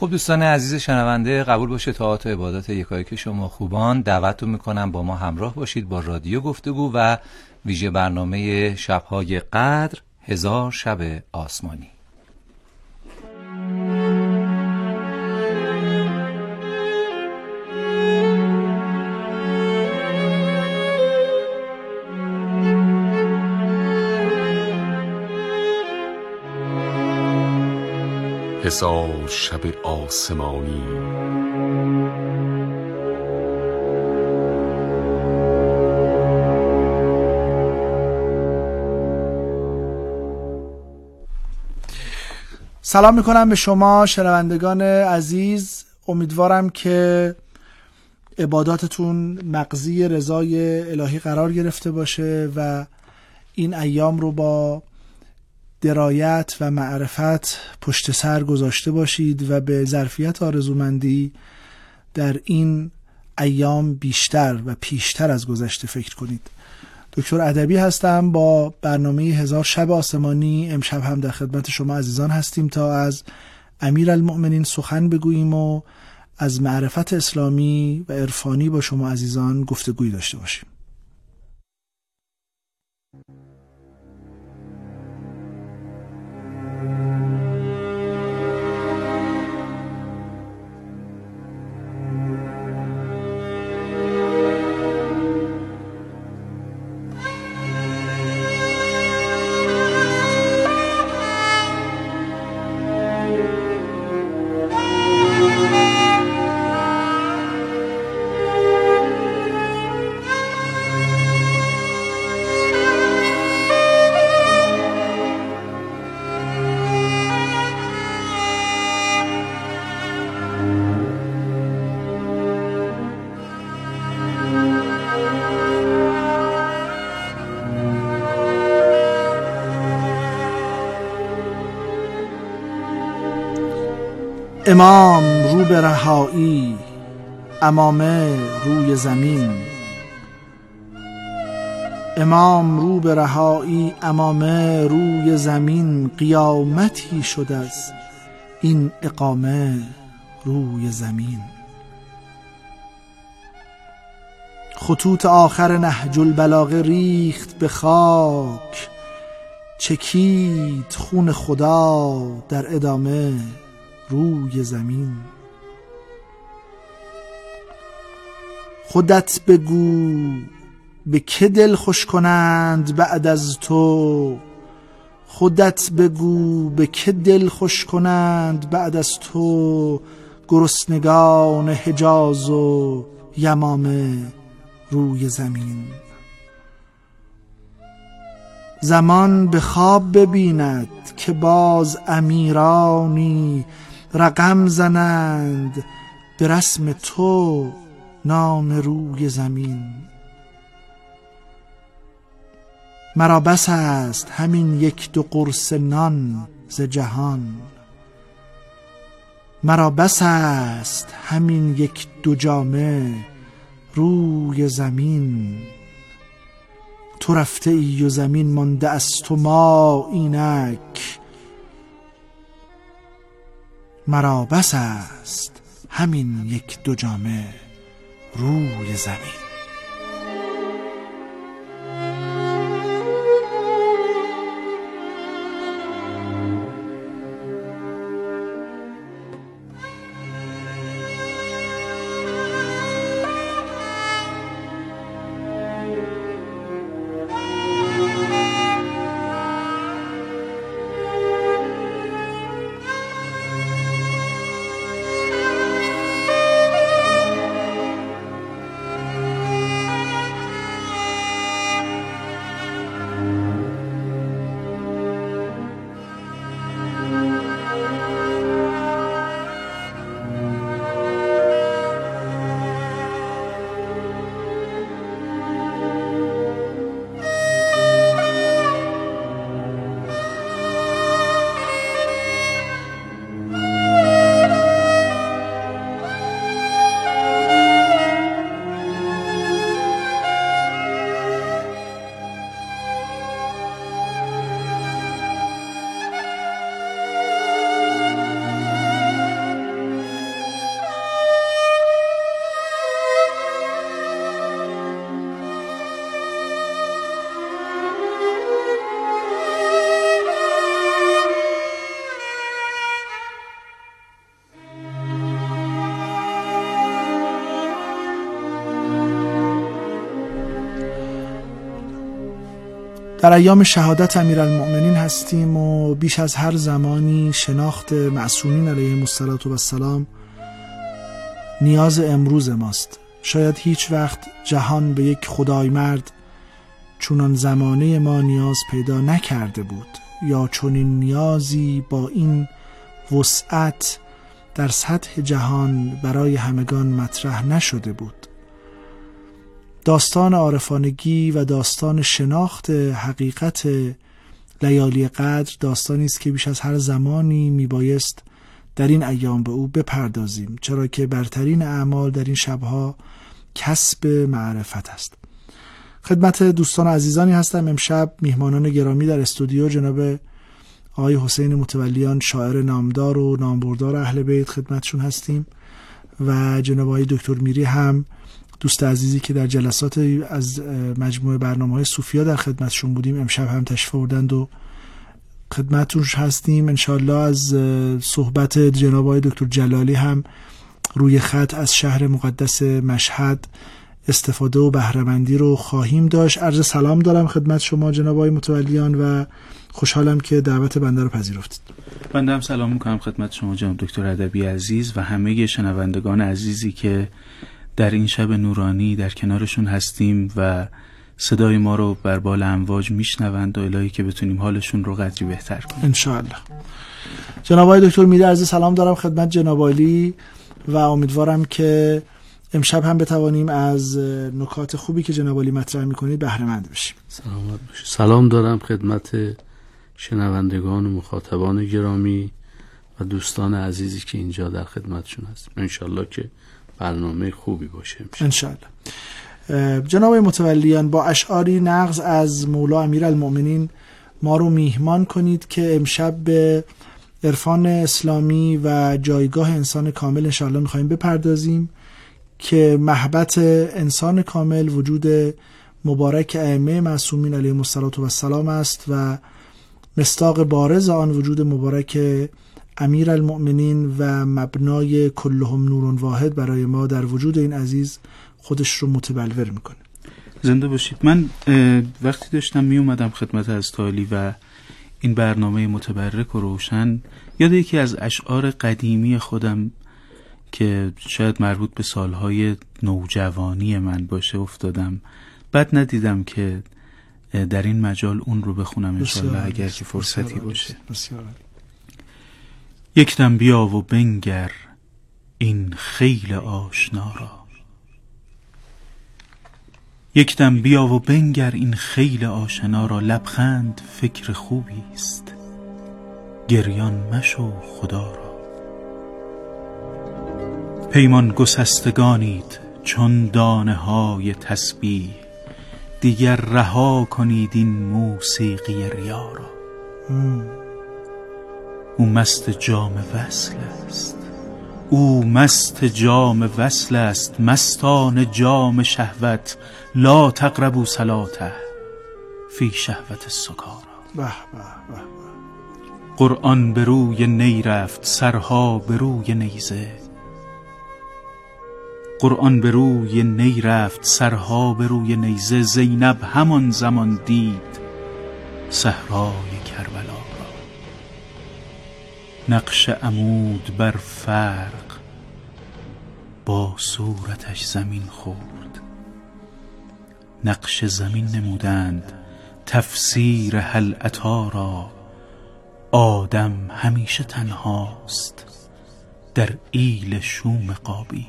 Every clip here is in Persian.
خب دوستان عزیز شنونده قبول باشه تاعت و عبادات یکایک شما خوبان. دعوتتون می‌کنم با ما همراه باشید با رادیو گفتگو و ویژه برنامه شبهای قدر هزار شب آسمانی. هزار شب آسمانی. سلام می‌کنم به شما شنوندگان عزیز. امیدوارم که عباداتتون مقضی رضای الهی قرار گرفته باشه و این ایام رو با درایت و معرفت پشت سر گذاشته باشید و به ظرفیت آرزومندی در این ایام بیشتر و پیشتر از گذشته فکر کنید. دکتر ادبی هستم با برنامه هزار شب آسمانی امشب هم در خدمت شما عزیزان هستیم تا از امیر المؤمنین سخن بگوییم و از معرفت اسلامی و عرفانی با شما عزیزان گفتگوی داشته باشیم. امام رو به رهایی امامه روی زمین. امام رو به رهایی امامه روی زمین قیامتی شد از این اقامه روی زمین. خطوط آخر نهج البلاغه ریخت به خاک. چکید خون خدا در ادامه. روی زمین. خودت بگو به که دل خوش کنند بعد از تو. خودت بگو به که دل خوش کنند بعد از تو. گرسنگان حجاز و یمامه روی زمین. زمان به خواب ببیند که باز امیرانی رقم زنند به رسم تو نام روی زمین. مرا بس است همین یک دو قرص نان ز جهان. مرا بس است همین یک دو جامه روی زمین. تو رفته ای و زمین مانده از تو ما اینک مرا بس است همین یک دو جامه روی زمین. در ایام شهادت امیرالمؤمنین هستیم و بیش از هر زمانی شناخت معصومین علیهم و السلام نیاز امروز ماست. شاید هیچ وقت جهان به یک خدای مرد چونان زمانه ما نیاز پیدا نکرده بود یا چنین نیازی با این وسعت در سطح جهان برای همگان مطرح نشده بود. داستان عارفانگی و داستان شناخت حقیقت لیالی قدر داستانی است که بیش از هر زمانی میبایست در این ایام به او بپردازیم چرا که برترین اعمال در این شبها کسب معرفت است. خدمت دوستان عزیزانی هستم. امشب میهمانان گرامی در استودیو جناب آقای حسین متولیان شاعر نامدار و نامبردار اهل بیت خدمتشون هستیم و جناب آقای دکتر میری هم دوست عزیزی که در جلسات از مجموعه برنامه های صوفیا در خدمتشون بودیم امشب هم تشریف آوردند و خدمتتون هستیم. انشالله از صحبت جناب آقای دکتر جلالی هم روی خط از شهر مقدس مشهد استفاده و بهرهمندی رو خواهیم داشت. عرض سلام دارم خدمت شما جناب آقای متولیان و خوشحالم که دعوت بنده رو پذیرفتید. بنده هم سلام می‌کنم خدمت شما جناب دکتر ادبی عزیز و همه شنوندگان عزیزی که در این شب نورانی در کنارشون هستیم و صدای ما رو بر بال امواج میشنوند و الهی که بتونیم حالشون رو قدری بهتر کنیم. انشاءالله. جناب آقای دکتر میده عرض سلام دارم خدمت جناب و امیدوارم که امشب هم بتوانیم از نکات خوبی که جناب مطرح می‌کنید بهره مند بشیم. سلامت باشید سلام دارم خدمت شنوندگان و مخاطبان گرامی و دوستان عزیزی که اینجا در خدمتشون هست انشالله که برنامه خوبی باشه انشالله جناب متولیان با اشعاری نقض از مولا امیر المؤمنین ما رو میهمان کنید که امشب به عرفان اسلامی و جایگاه انسان کامل انشاءالله میخواییم بپردازیم که محبت انسان کامل وجود مبارک ائمه معصومین علیهم السلام است و مستاق بارز آن وجود مبارک امیر المؤمنین و مبنای کلهم نورون واحد برای ما در وجود این عزیز خودش رو متبلور می‌کنه. زنده باشید. من وقتی داشتم می اومدم خدمت از تالی و این برنامه متبرک و روشن یاد یکی از اشعار قدیمی خودم که شاید مربوط به سالهای نوجوانی من باشه افتادم. بد ندیدم که در این مجال اون رو بخونم انشالله اگر که فرصتی باشه. یک دم بیا و بنگر این خیل آشنا را. یک دم بیا و بنگر این خیل آشنا را. لبخند فکر خوبی است. گریان مشو خدا را. پیمان گسستگانید چون دانه های تسبیح. دیگر رها کنید این موسیقی ریا را. او مست جام وصل است. او مست جام وصل است. مستان جام شهوت. لا تقربو صلاته فی شهوت سکارا به به به. قرآن به روی نی رفت. سرها به روی نیزه. قرآن به روی نی رفت. سرها به روی نیزه. زینب همان زمان دید. صحرای کربلا. نقش عمود بر فرق با صورتش زمین خورد. نقش زمین نمودند تفسیر هل را. آدم همیشه تنهاست در ایل شوم قابیل.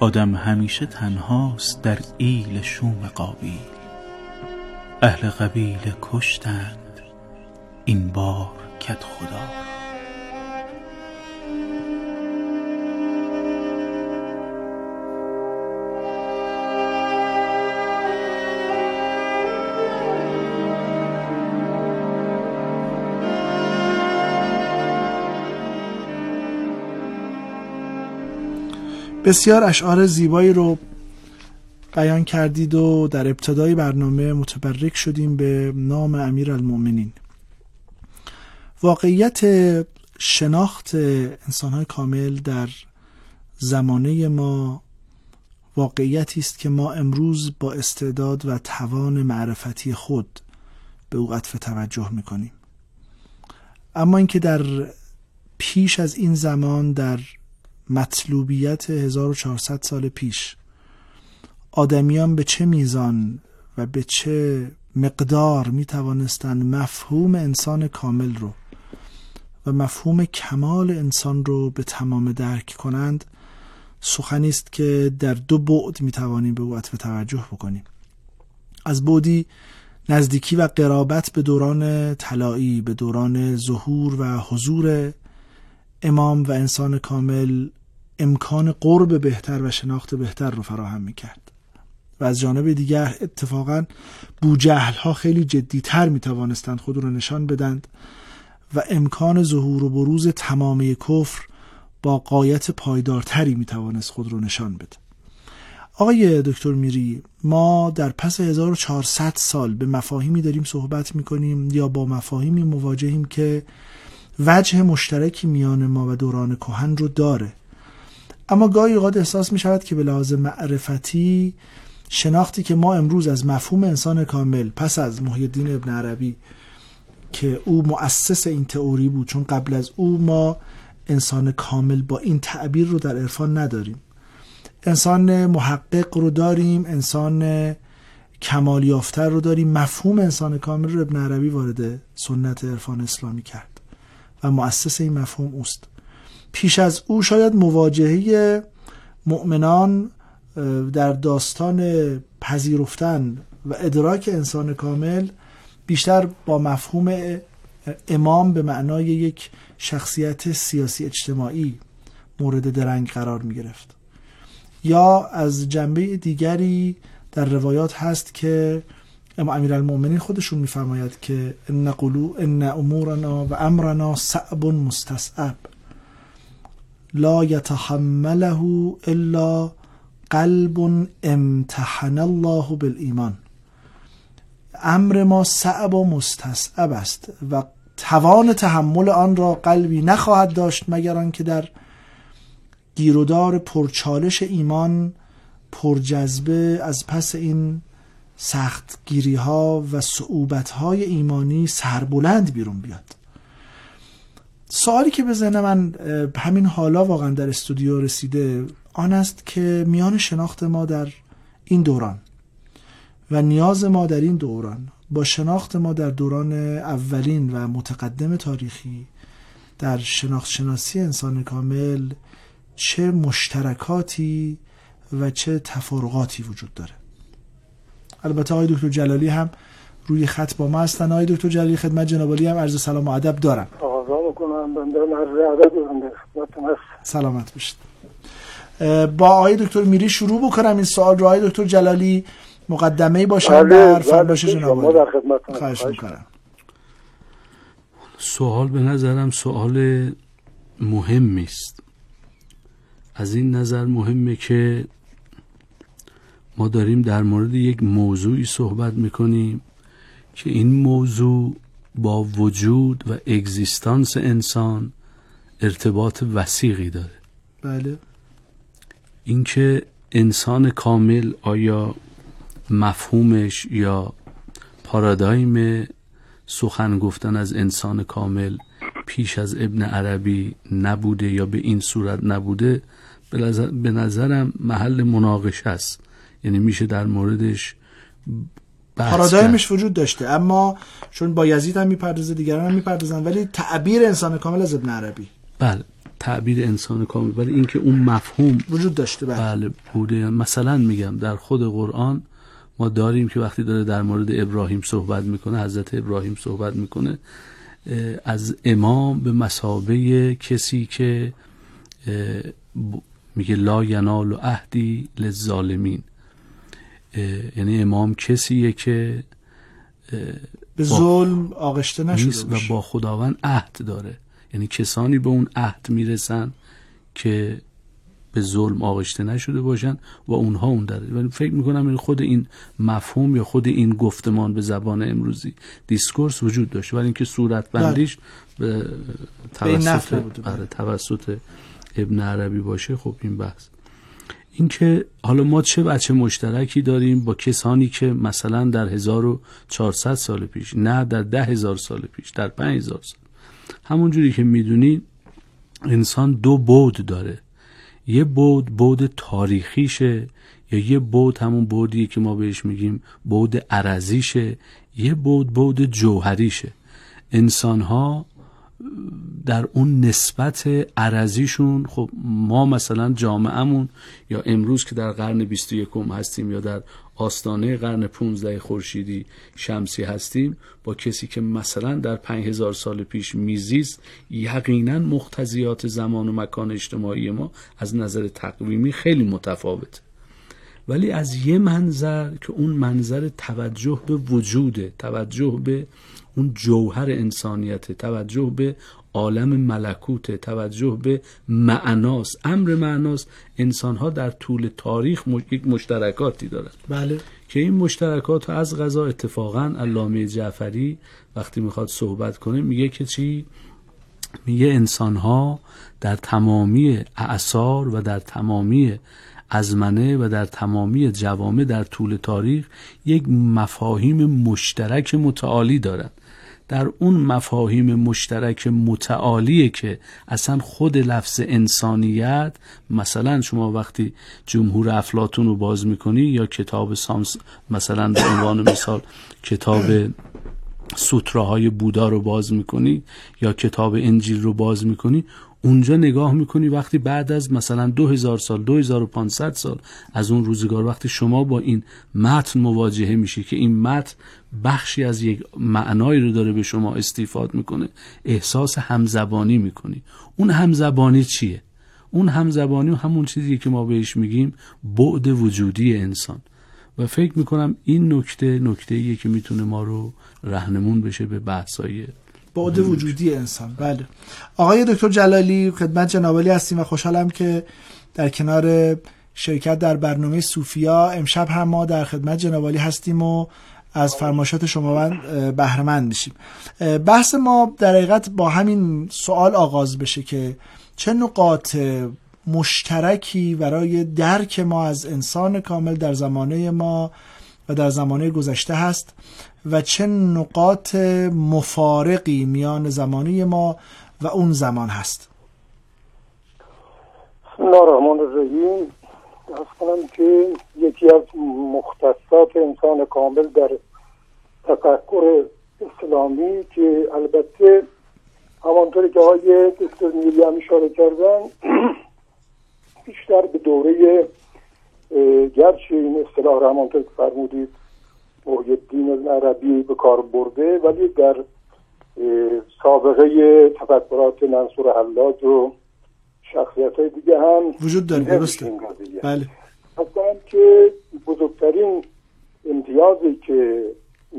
آدم همیشه تنهاست در ایل شوم قابیل. اهل قبیله کشتند این بار. کت خدا. بسیار اشعار زیبایی رو بیان کردید و در ابتدای برنامه متبرک شدیم به نام امیر المؤمنین واقعیت شناخت انسانهای کامل در زمانه ما واقعیتی است که ما امروز با استعداد و توان معرفتی خود به او عطف توجه می‌کنیم. اما اینکه در پیش از این زمان در مطلوبیت 1400 سال پیش آدمیان به چه میزان و به چه مقدار می توانستند مفهوم انسان کامل رو و مفهوم کمال انسان رو به تمام درک کنند سخنی است که در دو بعد می توانیم به او عطف توجه بکنیم. از بعدی نزدیکی و قرابت به دوران طلایی به دوران ظهور و حضور امام و انسان کامل امکان قرب بهتر و شناخت بهتر رو فراهم می کرد. و از جانب دیگر اتفاقا بوجهل ها خیلی جدیتر می توانستند خود رو نشان بدند و امکان ظهور و بروز تمامی کفر با قایت پایدارتری می توانست خود رو نشان بده. آقای دکتر میری ما در پس 1400 سال به مفاهیمی داریم صحبت می کنیم یا با مفاهیمی مواجهیم که وجه مشترکی میان ما و دوران کهن رو داره. اما گاهی اوقات احساس می شود که به لحاظ معرفتی شناختی که ما امروز از مفهوم انسان کامل پس از محی الدین ابن عربی که او مؤسس این تئوری بود چون قبل از او ما انسان کامل با این تعبیر رو در عرفان نداریم. انسان محقق رو داریم انسان کمال یافته رو داریم. مفهوم انسان کامل رو ابن عربی وارد سنت عرفان اسلامی کرد و مؤسس این مفهوم اوست. پیش از او شاید مواجهه مؤمنان در داستان پذیرفتن و ادراک انسان کامل بیشتر با مفهوم امام به معنای یک شخصیت سیاسی اجتماعی مورد درنگ قرار می گرفت. یا از جنبه دیگری در روایات هست که اما امیرالمؤمنین خودشون میفرماید که ان قلو ان امورنا و امرنا صعب مستصعب. لا يتحمله الا قلب امتحن الله بالایمان. امر ما صعب و مستصعب است و توان تحمل آن را قلبی نخواهد داشت مگر آنکه در گیرودار پرچالش ایمان پرجذبه از پس این سخت گیری ها و صعوبت های ایمانی سربلند بیرون بیاد. سوالی که به ذهن من همین حالا واقعا در استودیو رسیده آن است که میان شناخت ما در این دوران و نیاز ما در این دوران با شناخت ما در دوران اولین و متقدم تاریخی در شناخت شناسی انسان کامل چه مشترکاتی و چه تفارقاتی وجود داره. البته آقای دکتر جلالی هم روی خط با ما هستن. آقای دکتر جلالی خدمت جنابالی هم عرض سلام و ادب دارم. سلامت باشید. با آقای دکتر میری شروع بکنم این سوال رو. آقای دکتر جلالی مقدمه باشم بله، در بله، فرمایش جناب. خواهش خواهش می‌کنم. سوال به نظرم سوال مهمی است. از این نظر مهمه که ما داریم در مورد یک موضوعی صحبت می‌کنیم که این موضوع با وجود و اگزیستانس انسان ارتباط وسیقی داره. بله. اینکه انسان کامل آیا مفهومش یا پارادایم سخن گفتن از انسان کامل پیش از ابن عربی نبوده یا به این صورت نبوده به نظر- به نظرم محل مناقشه است. یعنی میشه در موردش. پارادایمش وجود داشته اما چون با یزید هم می‌پردازه دیگران هم می‌پردازن ولی تعبیر انسان کامل از ابن عربی. بله تعبیر انسان کامل. ولی اینکه اون مفهوم وجود داشته بله. بله بوده. مثلا میگم در خود قرآن ما داریم که وقتی داره در مورد ابراهیم صحبت می‌کنه حضرت ابراهیم صحبت می‌کنه از امام به مسابه کسی که میگه لا ینال عهدی للظالمین. اه، یعنی امام کسیه که به ظلم آغشته نشده و با خداوند عهد داره. یعنی کسانی به اون عهد می‌رسن که به ظلم آغشته نشده باشن و اونها اون داره ولی فکر می‌کنم این خود این مفهوم یا خود این گفتمان به زبان امروزی دیسکورس وجود داشته ولی اینکه صورت بندیش به بله. به توسط بله. آره، توسط ابن عربی باشه خب این بحث اینکه حالا ما چه بچه مشترکی داریم با کسانی که مثلا در 1400 سال پیش نه در ده هزار سال پیش در 5000 سال همون جوری که می‌دونید انسان دو بود داره یه بود بود تاریخیشه. یا یه بود همون بودی که ما بهش میگیم بود عرضیشه. یه بود بود جوهریشه. انسان ها در اون نسبت عرضیشون خب ما مثلا جامعهمون یا امروز که در قرن 21 هستیم یا در آستانه قرن 15 خورشیدی شمسی هستیم با کسی که مثلا در 5000 سال پیش میزیست یقینا مختزیات زمان و مکان اجتماعی ما از نظر تقویمی خیلی متفاوته. ولی از یه منظر که اون منظر توجه به وجوده توجه به اون جوهر انسانیت توجه به عالم ملکوت توجه به معناست. امر معناست. انسان ها در طول تاریخ یک مشترکاتی دارند. بله. که این مشترکات از غذا اتفاقا علامه جعفری وقتی می‌خواد صحبت کنه میگه که چی؟ میگه انسان ها در تمامی اعثار و در تمامی ازمنه و در تمامی جوامع در طول تاریخ یک مفاهیم مشترک متعالی دارند در اون مفاهیم مشترک متعالیه که اصلا خود لفظ انسانیت مثلا شما وقتی جمهور افلاتون رو باز می‌کنی یا کتاب سامس مثلا به عنوان مثال کتاب سوتراهای بودا رو باز می‌کنی یا کتاب انجیل رو باز می‌کنی اونجا نگاه می‌کنی وقتی بعد از مثلا دو هزار سال دو هزار و پانصد سال از اون روزگار وقتی شما با این متن مواجهه میشی که این متن بخشی از یک معنایی رو داره به شما استیفاد می‌کنه احساس همزبانی می‌کنی اون همزبانی چیه؟ اون همزبانی همون چیزی که ما بهش میگیم بعد وجودی انسان و فکر می‌کنم این نکته نکته که می‌تونه ما رو رهنمون بشه به بحثای بعد وجودی انسان. بله. آقای دکتر جلالی خدمت جنابالی هستیم و خوشحالم که در کنار شرکت در برنامه سوفیا امشب هم ما در خدمت جنابالی هستیم و از فرماشات شما بهرمند میشیم. بحث ما در حقیقت با همین سوال آغاز بشه که چه نقاط مشترکی برای درک ما از انسان کامل در زمانه ما و در زمانه گذشته هست و چه نقاط مفارقی میان زمانی ما و اون زمان هست. بسم الله الرحمن الرحیم. کنم که یکی از مختصات انسان کامل در تفکر اسلامی که البته همانطوری که های دکتر نیلی هم اشاره کردن بیشتر به دوره گرچه این اصطلاح را همانطور که فرمودید محی الدین عربی به کار برده ولی در سابقه تفکرات منصور حلاج و شخصیت های دیگه هم وجود داره درسته. بله. که بزرگترین امتیازی که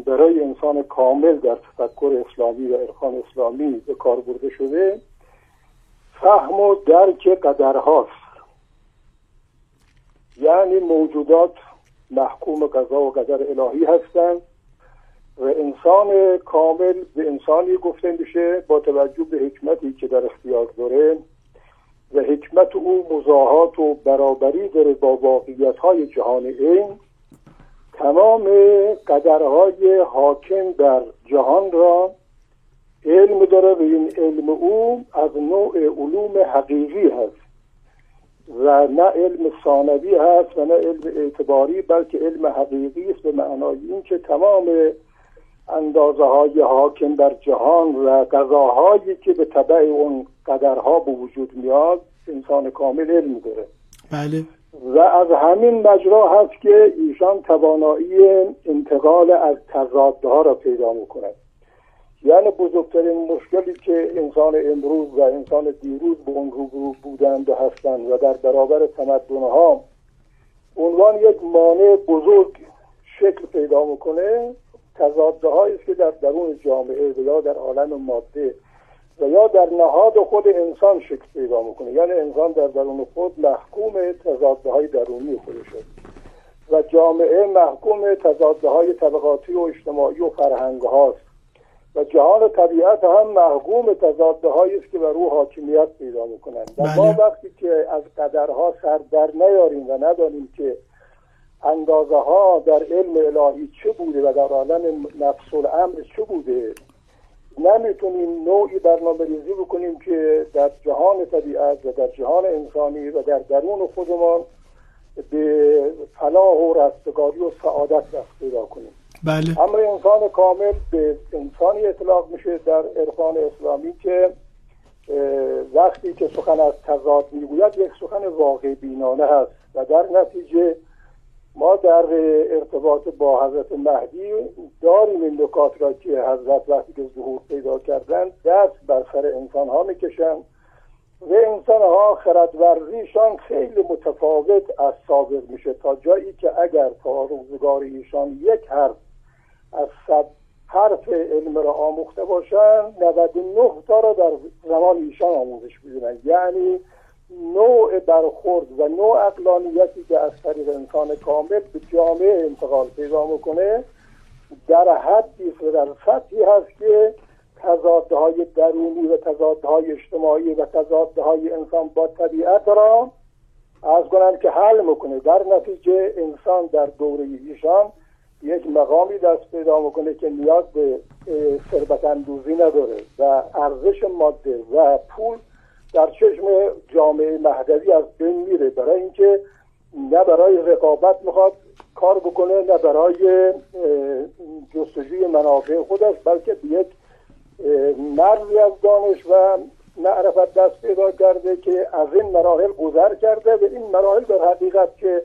برای انسان کامل در تفکر اسلامی و ارخان اسلامی به کار برده شده فهم و درک قدرهاست. یعنی موجودات محکوم قضا و قدر الهی هستند و انسان کامل به انسانی گفته میشه با توجه به حکمتی که در اختیار داره و حکمت او مزاحات و برابری داره با واقعیت های جهان این تمام قدرهای حاکم در جهان را علم داره و این علم او از نوع علوم حقیقی هست. و نه علم ثانوی هست و نه علم اعتباری بلکه علم حقیقی است به معنای اینکه تمام اندازه های حاکم در جهان و قضاهایی که به طبع اون قدرها به وجود میاد انسان کامل علم داره. بله. و از همین مجرا هست که ایشان توانایی انتقال از تضادها را پیدا می‌کند. یعنی بزرگترین مشکلی که انسان امروز و انسان دیروز به اون روبرو بودند و هستند و در برابر تمدنها عنوان یک مانع بزرگ شکل پیدا می‌کنه تضادهایی است که در درون جامعه و یا در عالم ماده و یا در نهاد خود انسان شکل پیدا می‌کنه. یعنی انسان در درون خود محکوم تضاده های درونی خودش و جامعه محکوم تضاده های طبقاتی و اجتماعی و فرهنگ هاست و جهان طبیعت هم محکوم تضاده است که بر او حاکمیت پیدا می‌کنند و ما بله. وقتی که از قدرها سر در نیاریم و ندانیم که اندازه ها در علم الهی چه بوده و در عالم نفس الامر چه بوده نمی‌تونیم نوعی برنامه ریزی بکنیم که در جهان طبیعت و در جهان انسانی و در درون خودمان به فلاح و رستگاری و سعادت دست پیدا کنیم بله. اما انسان کامل به انسانی اطلاق میشه در عرفان اسلامی که وقتی که سخن از تضاد می‌گوید یک سخن واقع بینانه هست و در نتیجه ما در ارتباط با حضرت مهدی داریم این نکات را که حضرت وقتی که ظهور پیدا کردن دست بر سر انسان ها می‌کشند و انسان ها خردورزیشان خیلی متفاوت از سابق میشه تا جایی که اگر تا روزگار ایشان یک حرف از صد حرف علم را آموخته باشند 99 تا را در زمان ایشان آموزش می‌دونن یعنی نوع برخورد و نوع اقلانیتی که از طریق انسان کامل به جامعه انتقال پیدا می‌کنه در حدی و در سطحی هست که تضادهای درونی و تضادهای اجتماعی و تضادهای انسان با طبیعت را از کنم که حل می‌کنه. در نتیجه انسان در دوره ایشان یک مقامی دست پیدا می‌کنه که نیاز به ثروت اندوزی نداره و ارزش ماده و پول در چشم جامعه مهدوی از بین میره. برای اینکه نه برای رقابت می‌خواد کار بکنه نه برای جستجوی منافع خودش بلکه به یک مرزی از دانش و معرفت دست پیدا کرده که از این مراحل گذر کرده و این مراحل در حقیقت که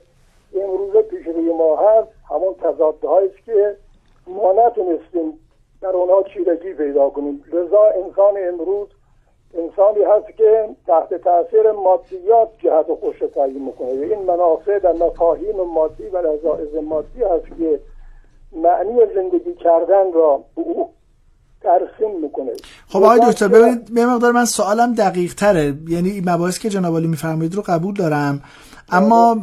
امروز پیش روی ما هست همون تضادهایی است که ما نتونستیم در اونها چیرگی پیدا کنیم. لذا انسان امروز انسانی هست که تحت تاثیر مادیات جهت خوش تعیین می‌کنه. و این منافع در مفاهیم مادی و لذائز مادی هست که معنی زندگی کردن را به او ترسیم می‌کنه. خب آقای دکتر ببینید به مقدار من سوالم دقیق تره یعنی مباحثی که جناب عالی میفرمایید رو قبول دارم. اما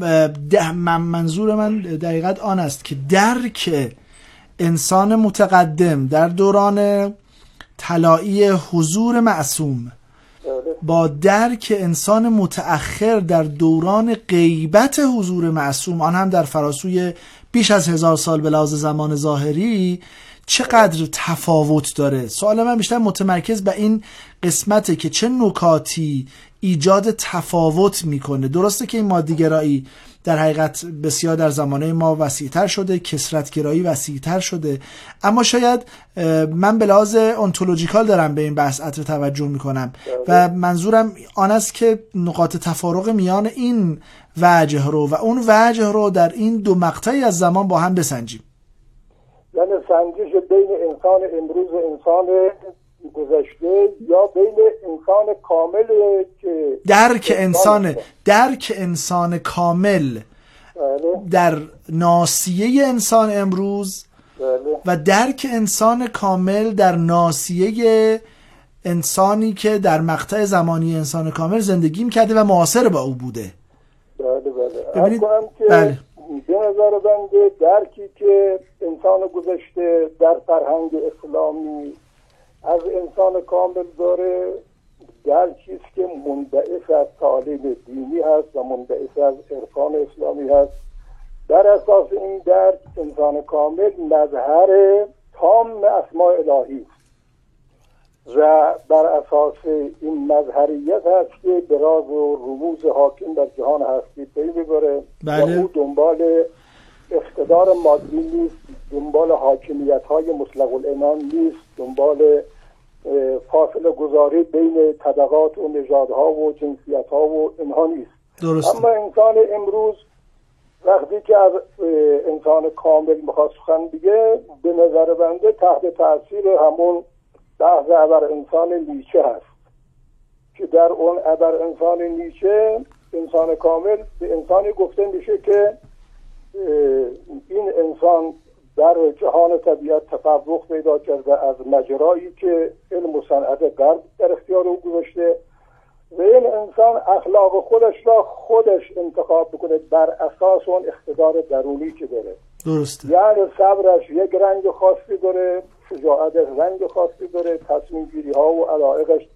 ده من منظور من دقیقت آن است که درک انسان متقدم در دوران طلایی حضور معصوم با درک انسان متأخر در دوران غیبت حضور معصوم آن هم در فراسوی بیش از هزار سال به لحاظ زمان ظاهری چقدر تفاوت داره؟ سوال من بیشتر متمرکز به این قسمته که چه نکاتی ایجاد تفاوت می‌کنه. درسته که این مادیگرایی در حقیقت بسیار در زمانه ما وسیعتر شده کسرتگرایی وسیعتر شده. اما شاید من به لحاظ انتولوژیکال دارم به این بحث عطر توجه می‌کنم. و منظورم آن است که نقاط تفارق میان این وجه رو و اون وجه رو در این دو مقطعی از زمان با هم بسنجیم. یعنی سنجش بین انسان امروز و انسان گذشته یا بین انسان کامل که درک انسان درک انسان کامل بله. در ناسیه انسان امروز بله. و درک انسان کامل در ناسیه انسانی که در مقطع زمانی انسان کامل زندگی می‌کرده و معاصر با او بوده. بله بله. ببینید- بله. به نظر بنده درکی که انسان گذشته در فرهنگ اسلامی از انسان کامل داره درکی است که منبعث از تعالیم دینی هست و منبعث از عرفان اسلامی هست. در اساس این درک انسان کامل مظهر تام اسماء الهی است. و بر اساس این مظهریت هست که به راز و رموز حاکم در جهان هستی پی می‌بره بله. و او دنبال اقتدار مادی نیست دنبال حاکمیت های مطلق العنان نیست دنبال فاصله گذاری بین طبقات و نژادها و جنسیت ها و اینها نیست درسته اما انسان امروز وقتی که از انسان کامل می‌خواد سخن بگه به نظر بنده تحت تاثیر همون بحث ابر انسان نیچه هست. که در اون ابر انسان نیچه انسان کامل به انسانی گفته میشه که این انسان در جهان طبیعت تفوق پیدا کرده از مجرایی که علم و صنعت غرب در اختیار او گذاشته و این انسان اخلاق خودش را خودش انتخاب بکنه بر اساس اون اقتدار درونی که داره. درسته. یعنی صبرش یک رنگ خاصی داره. شجاعتش رنگ خاصی داره تصمیم گیری ها و علایقش.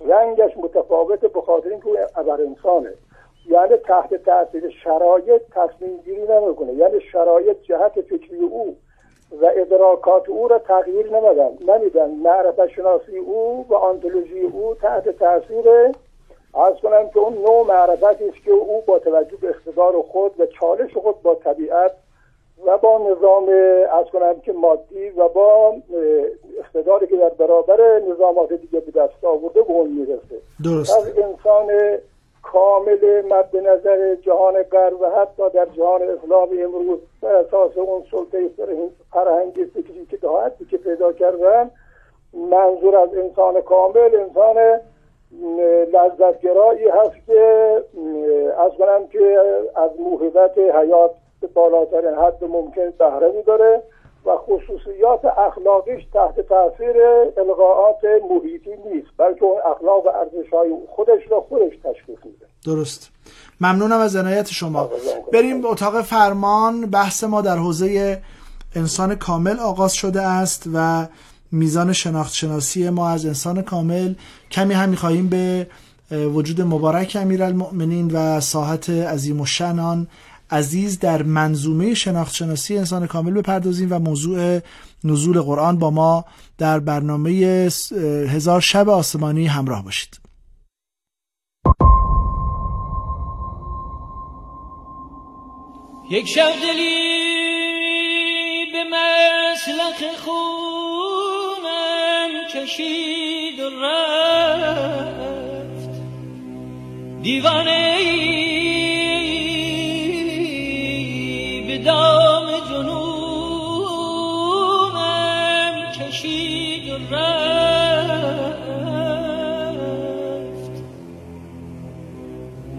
رنگش متفاوته به خاطر اینکه ابر انسانه. یعنی تحت تاثیر شرایط تصمیم گیری نمی‌کنه. یعنی شرایط جهت فکری او و ادراکات او را تغییر نمیدن. نمیدن. معرفت شناسی او و آنتولوژی او تحت تاثیر از کنم که اون نوع معرفتی است که او با توجه به اقتدار خود و چالش خود با طبیعت و با نظام از کنم که مادی و با اقتداری که در برابر نظامات دیگه به دست آورده به اون می‌رسه. درست از انسان کامل مد نظر جهان غرب و حتی در جهان اسلامی امروز بر اساس اون سلطه فرهنگی فکری که دهاتی که پیدا کردن منظور از انسان کامل انسان لذتگرایی هست که از کنم که از موهبت حیات به بالاترین حد ممکن بهره میداره و خصوصیات اخلاقیش تحت تاثیر القاعات محیطی نیست بلکه اون اخلاق و ارزش های خودش را خودش تشخیص میده. درست. ممنونم از عنایت شما. بریم به اتاق فرمان. بحث ما در حوزه انسان کامل آغاز شده است و میزان شناخت شناسی ما از انسان کامل کمی هم می‌خواهیم به وجود مبارک امیرالمؤمنین و ساحت عظیم و شنان عزیز در منظومه شناخت شناسی انسان کامل بپردازیم و موضوع نزول قرآن با ما در برنامه هزار شب آسمانی همراه باشید. یک شب دلی به مسلخ خونم کشید و رفت. دیوانه به کشید و رفت.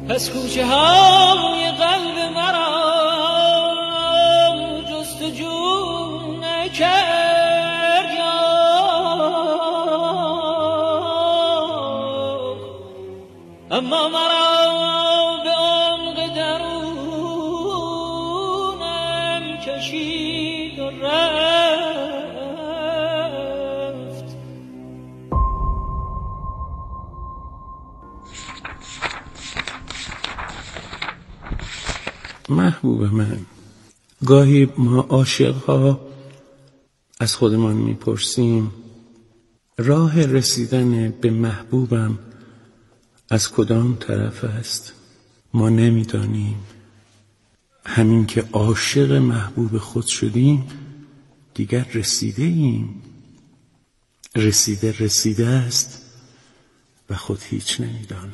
پس کوچه های قلب محبوب من. گاهی ما عاشقها از خودمان می‌پرسیم راه رسیدن به محبوبم از کدام طرف است؟ ما نمی‌دانیم. همین که عاشق محبوب خود شدیم دیگر رسیده ایم رسیده رسیده است و خود هیچ نمی‌داند.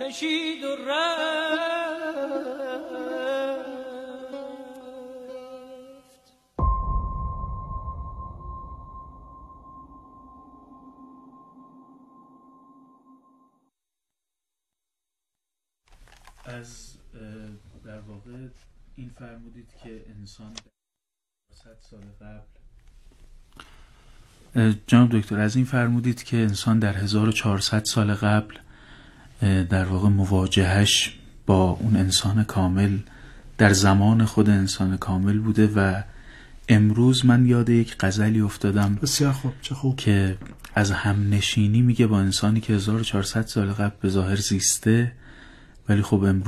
کشید و رفت. از در واقع این فرمودید که انسان 100 سال قبل. جناب دکتر از این فرمودید که انسان در 1400 سال قبل در واقع مواجهش با اون انسان کامل در زمان خود انسان کامل بوده و امروز من یاد یک غزلی افتادم بسیار خوب چه خوب. که از هم نشینی میگه با انسانی که 1400 سال قبل به ظاهر زیسته ولی خب امروز